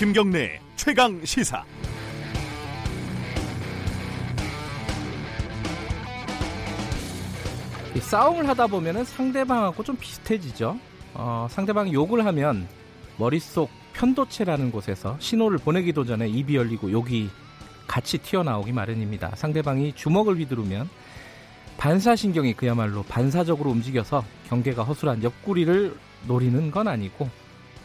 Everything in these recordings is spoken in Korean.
김경래 최강 시사. 싸움을 하다 보면은 상대방하고 좀 비슷해지죠. 어, 상대방이 욕을 하면 머릿속 편도체라는 곳에서 신호를 보내기도 전에 입이 열리고 욕이 같이 튀어나오기 마련입니다. 상대방이 주먹을 휘두르면 반사신경이 그야말로 반사적으로 움직여서 경계가 허술한 옆구리를 노리는 건 아니고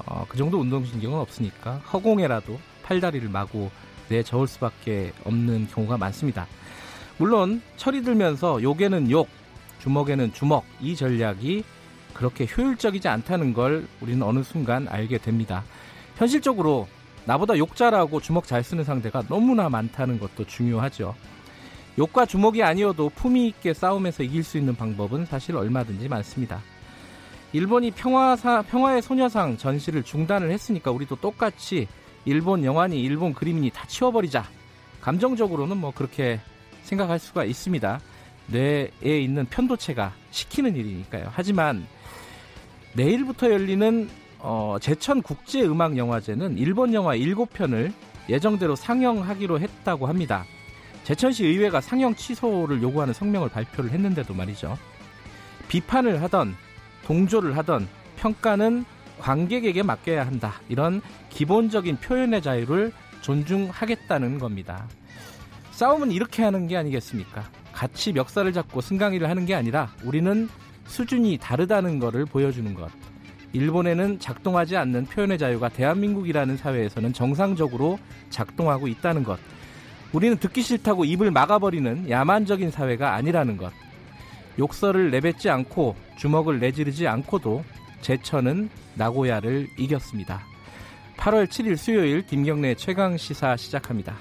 어, 그 정도 운동신경은 없으니까 허공에라도 팔다리를 마구 내저을 수밖에 없는 경우가 많습니다. 물론 철이 들면서 욕에는 욕, 주먹에는 주먹 이 전략이 그렇게 효율적이지 않다는 걸 우리는 어느 순간 알게 됩니다. 현실적으로 나보다 욕 잘하고 주먹 잘 쓰는 상대가 너무나 많다는 것도 중요하죠. 욕과 주먹이 아니어도 품위 있게 싸움에서 이길 수 있는 방법은 사실 얼마든지 많습니다. 일본이 평화사, 평화의 소녀상 전시를 중단을 했으니까 우리도 똑같이 일본 영화니 일본 그림이니 다 치워버리자. 감정적으로는 뭐 그렇게 생각할 수가 있습니다. 뇌에 있는 편도체가 시키는 일이니까요. 하지만 내일부터 열리는 어, 제천 국제 음악 영화제는 일본 영화 7편을 예정대로 상영하기로 했다고 합니다. 제천시 의회가 상영 취소를 요구하는 성명을 발표를 했는데도 말이죠. 비판을 하던 동조를 하던 평가는 관객에게 맡겨야 한다. 이런 기본적인 표현의 자유를 존중하겠다는 겁니다. 싸움은 이렇게 하는 게 아니겠습니까? 같이 멱살을 잡고 승강이를 하는 게 아니라 우리는 수준이 다르다는 것을 보여주는 것. 일본에는 작동하지 않는 표현의 자유가 대한민국이라는 사회에서는 정상적으로 작동하고 있다는 것. 우리는 듣기 싫다고 입을 막아버리는 야만적인 사회가 아니라는 것. 욕설을 내뱉지 않고 주먹을 내지르지 않고도 제천은 나고야를 이겼습니다. 8월 7일 수요일 김경래 최강 시사 시작합니다.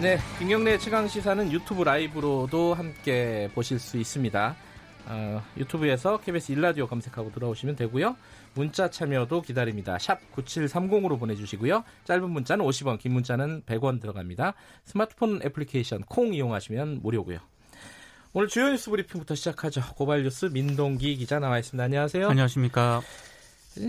네, 김경래 최강 시사는 유튜브 라이브로도 함께 보실 수 있습니다. 어, 유튜브에서 KBS 일라디오 검색하고 들어오시면 되고요. 문자 참여도 기다립니다. 샵 9730으로 보내주시고요. 짧은 문자는 50원, 긴 문자는 100원 들어갑니다. 스마트폰 애플리케이션 콩 이용하시면 무료고요. 오늘 주요 뉴스 브리핑부터 시작하죠. 고발 뉴스 민동기 기자 나와 있습니다. 안녕하세요. 안녕하십니까.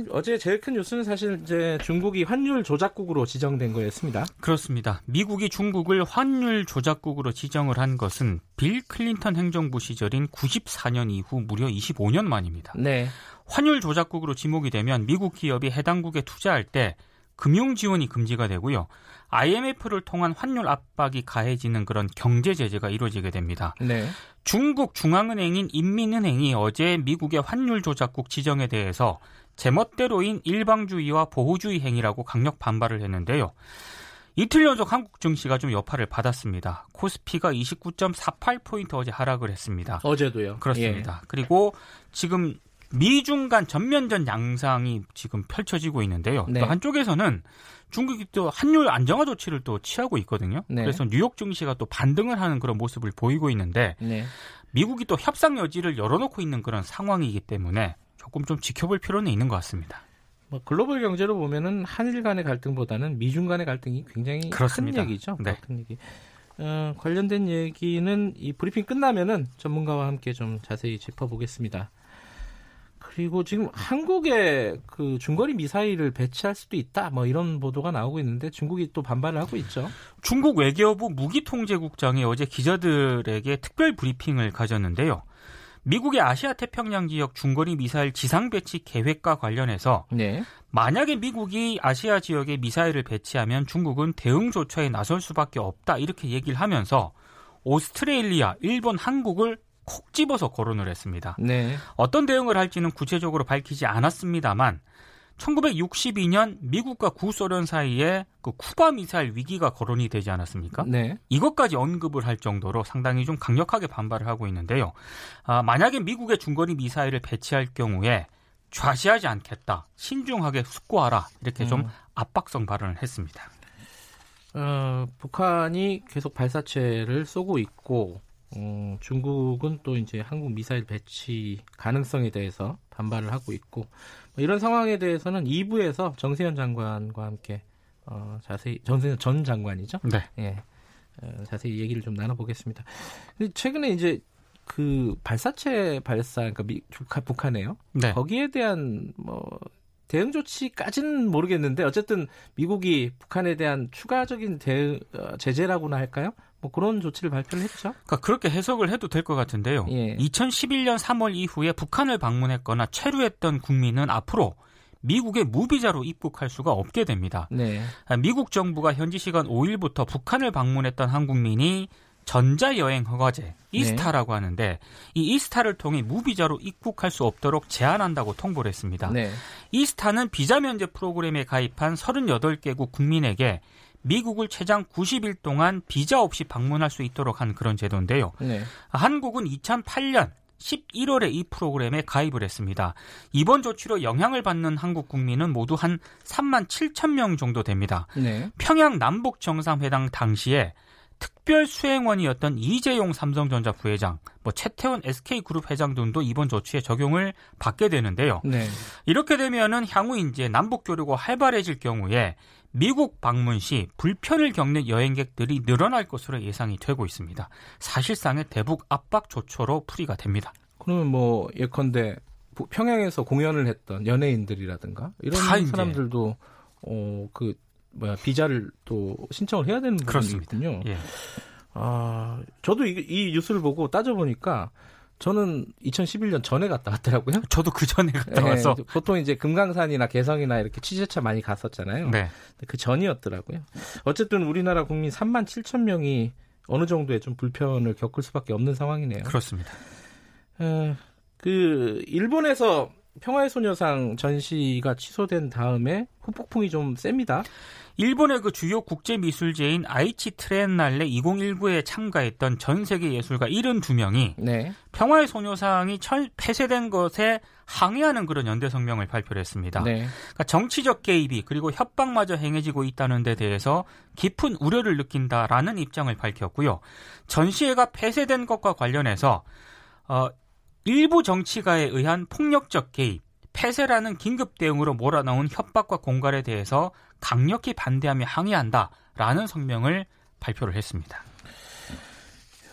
어제 제일 큰 뉴스는 사실 이제 중국이 환율 조작국으로 지정된 거였습니다. 그렇습니다. 미국이 중국을 환율 조작국으로 지정을 한 것은 빌 클린턴 행정부 시절인 94년 이후 무려 25년 만입니다. 네. 환율 조작국으로 지목이 되면 미국 기업이 해당국에 투자할 때 금융 지원이 금지가 되고요. IMF를 통한 환율 압박이 가해지는 그런 경제 제재가 이루어지게 됩니다. 네. 중국 중앙은행인 인민은행이 어제 미국의 환율 조작국 지정에 대해서 제멋대로인 일방주의와 보호주의 행위라고 강력 반발을 했는데요. 이틀 연속 한국 증시가 좀 여파를 받았습니다. 코스피가 29.48포인트 어제 하락을 했습니다. 어제도요. 그렇습니다. 예. 그리고 지금 미중 간 전면전 양상이 지금 펼쳐지고 있는데요. 네. 또 한쪽에서는 중국이 또 환율 안정화 조치를 또 취하고 있거든요. 네. 그래서 뉴욕 증시가 또 반등을 하는 그런 모습을 보이고 있는데 네. 미국이 또 협상 여지를 열어놓고 있는 그런 상황이기 때문에 조금 좀 지켜볼 필요는 있는 것 같습니다. 뭐 글로벌 경제로 보면은 한일 간의 갈등보다는 미중 간의 갈등이 굉장히 그렇습니다. 큰 얘기죠. 네. 큰 얘기. 어, 관련된 얘기는 이 브리핑 끝나면은 전문가와 함께 좀 자세히 짚어보겠습니다. 그리고 지금 한국에 그 중거리 미사일을 배치할 수도 있다. 뭐 이런 보도가 나오고 있는데 중국이 또 반발을 하고 있죠. 중국 외교부 무기통제국장이 어제 기자들에게 특별 브리핑을 가졌는데요. 미국의 아시아 태평양 지역 중거리 미사일 지상 배치 계획과 관련해서 네. 만약에 미국이 아시아 지역에 미사일을 배치하면 중국은 대응 조처에 나설 수밖에 없다 이렇게 얘기를 하면서 오스트레일리아, 일본, 한국을 콕 집어서 거론을 했습니다. 네. 어떤 대응을 할지는 구체적으로 밝히지 않았습니다만 1962년 미국과 구소련 사이에 그 쿠바 미사일 위기가 거론이 되지 않았습니까? 네. 이것까지 언급을 할 정도로 상당히 좀 강력하게 반발을 하고 있는데요. 아, 만약에 미국의 중거리 미사일을 배치할 경우에 좌시하지 않겠다, 신중하게 숙고하라 이렇게 좀 음. 압박성 발언을 했습니다. 어, 북한이 계속 발사체를 쏘고 있고 어, 중국은 또 이제 한국 미사일 배치 가능성에 대해서 반발을 하고 있고 뭐 이런 상황에 대해서는 2부에서 정세현 장관과 함께 어, 자세히 정세현 전 장관이죠. 네. 예. 어, 자세히 얘기를 좀 나눠보겠습니다. 최근에 이제 그 발사체 발사 그러니까 미, 북한에요. 네. 거기에 대한 뭐 대응 조치까지는 모르겠는데 어쨌든 미국이 북한에 대한 추가적인 대, 어, 제재라고나 할까요? 뭐 그런 조치를 발표를 했죠. 그러니까 그렇게 해석을 해도 될 것 같은데요. 예. 2011년 3월 이후에 북한을 방문했거나 체류했던 국민은 앞으로 미국의 무비자로 입국할 수가 없게 됩니다. 네. 미국 정부가 현지 시간 5일부터 북한을 방문했던 한국민이 전자여행 허가제 이스타라고 네. 하는데 이 이스타를 통해 무비자로 입국할 수 없도록 제한한다고 통보를 했습니다. 네. 이스타는 비자 면제 프로그램에 가입한 38개국 국민에게 미국을 최장 90일 동안 비자 없이 방문할 수 있도록 한 그런 제도인데요. 네. 한국은 2008년 11월에 이 프로그램에 가입을 했습니다. 이번 조치로 영향을 받는 한국 국민은 모두 한 3만 7천 명 정도 됩니다. 네. 평양 남북 정상회담 당시에 특별 수행원이었던 이재용 삼성전자 부회장, 뭐 최태원 SK그룹 회장 등도 이번 조치에 적용을 받게 되는데요. 네. 이렇게 되면은 향후 이제 남북 교류가 활발해질 경우에 미국 방문 시 불편을 겪는 여행객들이 늘어날 것으로 예상이 되고 있습니다. 사실상의 대북 압박 조처로 풀이가 됩니다. 그러면 뭐 예컨대 평양에서 공연을 했던 연예인들이라든가 이런 사람들도 어 그 뭐야 비자를 또 신청을 해야 되는 부분이거든요. 예. 아 저도 이, 이 뉴스를 보고 따져 보니까 저는 2011년 전에 갔다 왔더라고요. 저도 그 전에 갔다 네, 와서 보통 이제 금강산이나 개성이나 이렇게 취재차 많이 갔었잖아요. 네. 그 전이었더라고요. 어쨌든 우리나라 국민 3만 7천 명이 어느 정도의 좀 불편을 겪을 수밖에 없는 상황이네요. 그렇습니다. 어, 그 일본에서 평화의 소녀상 전시가 취소된 다음에 후폭풍이 좀 셉니다. 일본의 그 주요 국제 미술제인 아이치 트렌날레 2019에 참가했던 전 세계 예술가 72명이 네. 평화의 소녀상이 철, 폐쇄된 것에 항의하는 그런 연대 성명을 발표를 했습니다. 네. 그러니까 정치적 개입이 그리고 협박마저 행해지고 있다는 데 대해서 깊은 우려를 느낀다라는 입장을 밝혔고요. 전시회가 폐쇄된 것과 관련해서 어, 일부 정치가에 의한 폭력적 개입, 폐쇄라는 긴급 대응으로 몰아넣은 협박과 공갈에 대해서 강력히 반대하며 항의한다라는 성명을 발표를 했습니다.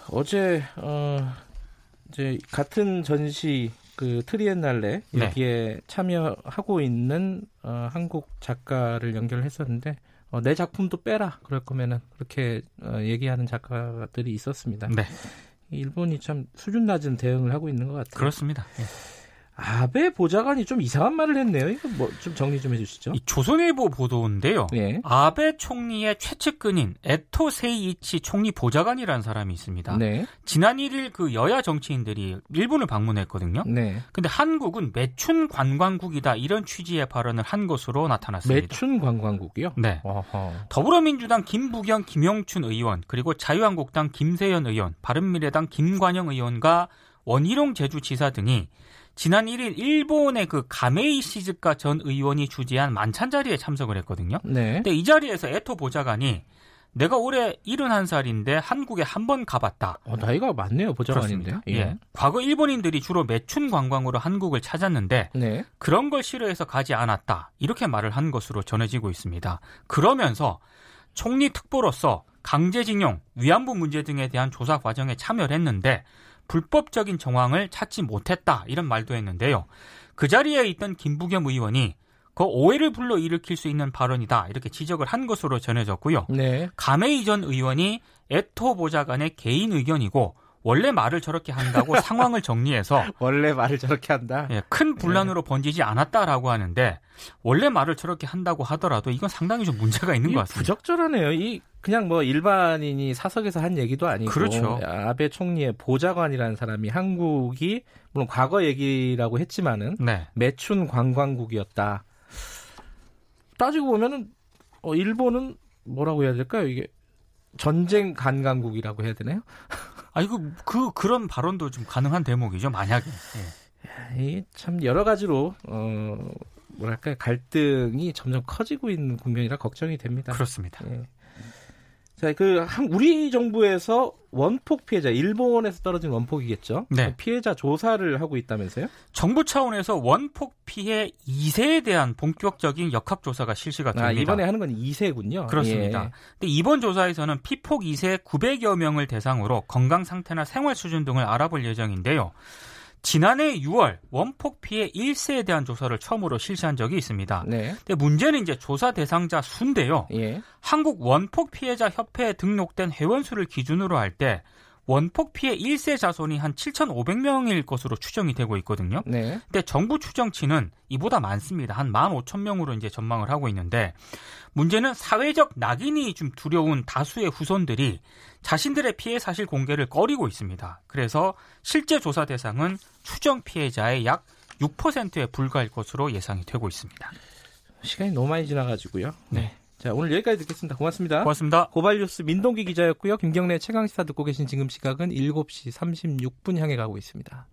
어제 어 이제 같은 전시 그 트리엔날레 네. 여기에 네. 참여하고 있는 어, 한국 작가를 연결했었는데 어, 내 작품도 빼라 그럴 거면은 그렇게 어, 얘기하는 작가들이 있었습니다. 네. 일본이 참 수준 낮은 대응을 하고 있는 것 같아요. 그렇습니다. 네. 아베 보좌관이 좀 이상한 말을 했네요. 이거 뭐 좀 정리 좀 해주시죠. 이 조선일보 보도인데요. 예. 아베 총리의 최측근인 에토 세이이치 총리 보좌관이라는 사람이 있습니다. 네. 지난 1일 그 여야 정치인들이 일본을 방문했거든요. 네. 근데 한국은 매춘 관광국이다 이런 취지의 발언을 한 것으로 나타났습니다. 매춘 관광국이요? 네. 어허. 더불어민주당 김부겸 김영춘 의원 그리고 자유한국당 김세연 의원, 바른미래당 김관영 의원과 원희룡 제주지사 등이 지난 1일 일본의 그 가메이 시즈카 전 의원이 주재한 만찬 자리에 참석을 했거든요. 네. 근데 이 자리에서 에토 보좌관이 내가 올해 71살인데 한국에 한 번 가봤다. 어, 나이가 많네요, 보좌관인데. 예. 예. 과거 일본인들이 주로 매춘 관광으로 한국을 찾았는데 네. 그런 걸 싫어해서 가지 않았다. 이렇게 말을 한 것으로 전해지고 있습니다. 그러면서 총리 특보로서 강제징용, 위안부 문제 등에 대한 조사 과정에 참여를 했는데 불법적인 정황을 찾지 못했다 이런 말도 했는데요. 그 자리에 있던 김부겸 의원이 그 오해를 불러 일으킬 수 있는 발언이다 이렇게 지적을 한 것으로 전해졌고요. 네. 감해이 전 의원이 에토 보좌관의 개인 의견이고 원래 말을 저렇게 한다고 상황을 정리해서 원래 말을 저렇게 한다. 예, 큰 분란으로 네. 번지지 않았다라고 하는데 원래 말을 저렇게 한다고 하더라도 이건 상당히 좀 문제가 있는 것 같습니다. 부적절하네요. 이 그냥 뭐 일반인이 사석에서 한 얘기도 아니고 그렇죠. 아베 총리의 보좌관이라는 사람이 한국이 물론 과거 얘기라고 했지만은 네. 매춘 관광국이었다. 따지고 보면은 어, 일본은 뭐라고 해야 될까요? 이게 전쟁 관광국이라고 해야 되나요? 아 이거 그 그런 발언도 좀 가능한 대목이죠. 만약에. 예. 참 여러 가지로 어 뭐랄까 갈등이 점점 커지고 있는 국면이라 걱정이 됩니다. 그렇습니다. 예. 자, 그 우리 정부에서 원폭 피해자, 일본에서 떨어진 원폭이겠죠? 네. 그 피해자 조사를 하고 있다면서요? 정부 차원에서 원폭 피해 2세에 대한 본격적인 역학조사가 실시가 됩니다. 아, 이번에 하는 건 2세군요. 그렇습니다. 예. 근데 이번 조사에서는 피폭 2세 900여 명을 대상으로 건강 상태나 생활 수준 등을 알아볼 예정인데요. 지난해 6월 원폭 피해 1세에 대한 조사를 처음으로 실시한 적이 있습니다. 네. 근데 문제는 이제 조사 대상자 수인데요. 예. 한국 원폭 피해자 협회에 등록된 회원 수를 기준으로 할 때 원폭 피해 1세 자손이 한 7,500명일 것으로 추정이 되고 있거든요. 네. 근데 정부 추정치는 이보다 많습니다. 한 15,000명으로 이제 전망을 하고 있는데 문제는 사회적 낙인이 좀 두려운 다수의 후손들이 자신들의 피해 사실 공개를 꺼리고 있습니다. 그래서 실제 조사 대상은 추정 피해자의 약 6%에 불과할 것으로 예상이 되고 있습니다. 시간이 너무 많이 지나가지고요. 네. 자, 오늘 여기까지 듣겠습니다. 고맙습니다. 고맙습니다. 고발뉴스 민동기 기자였고요. 김경래 최강시사 듣고 계신 지금 시각은 7시 36분 향해 가고 있습니다.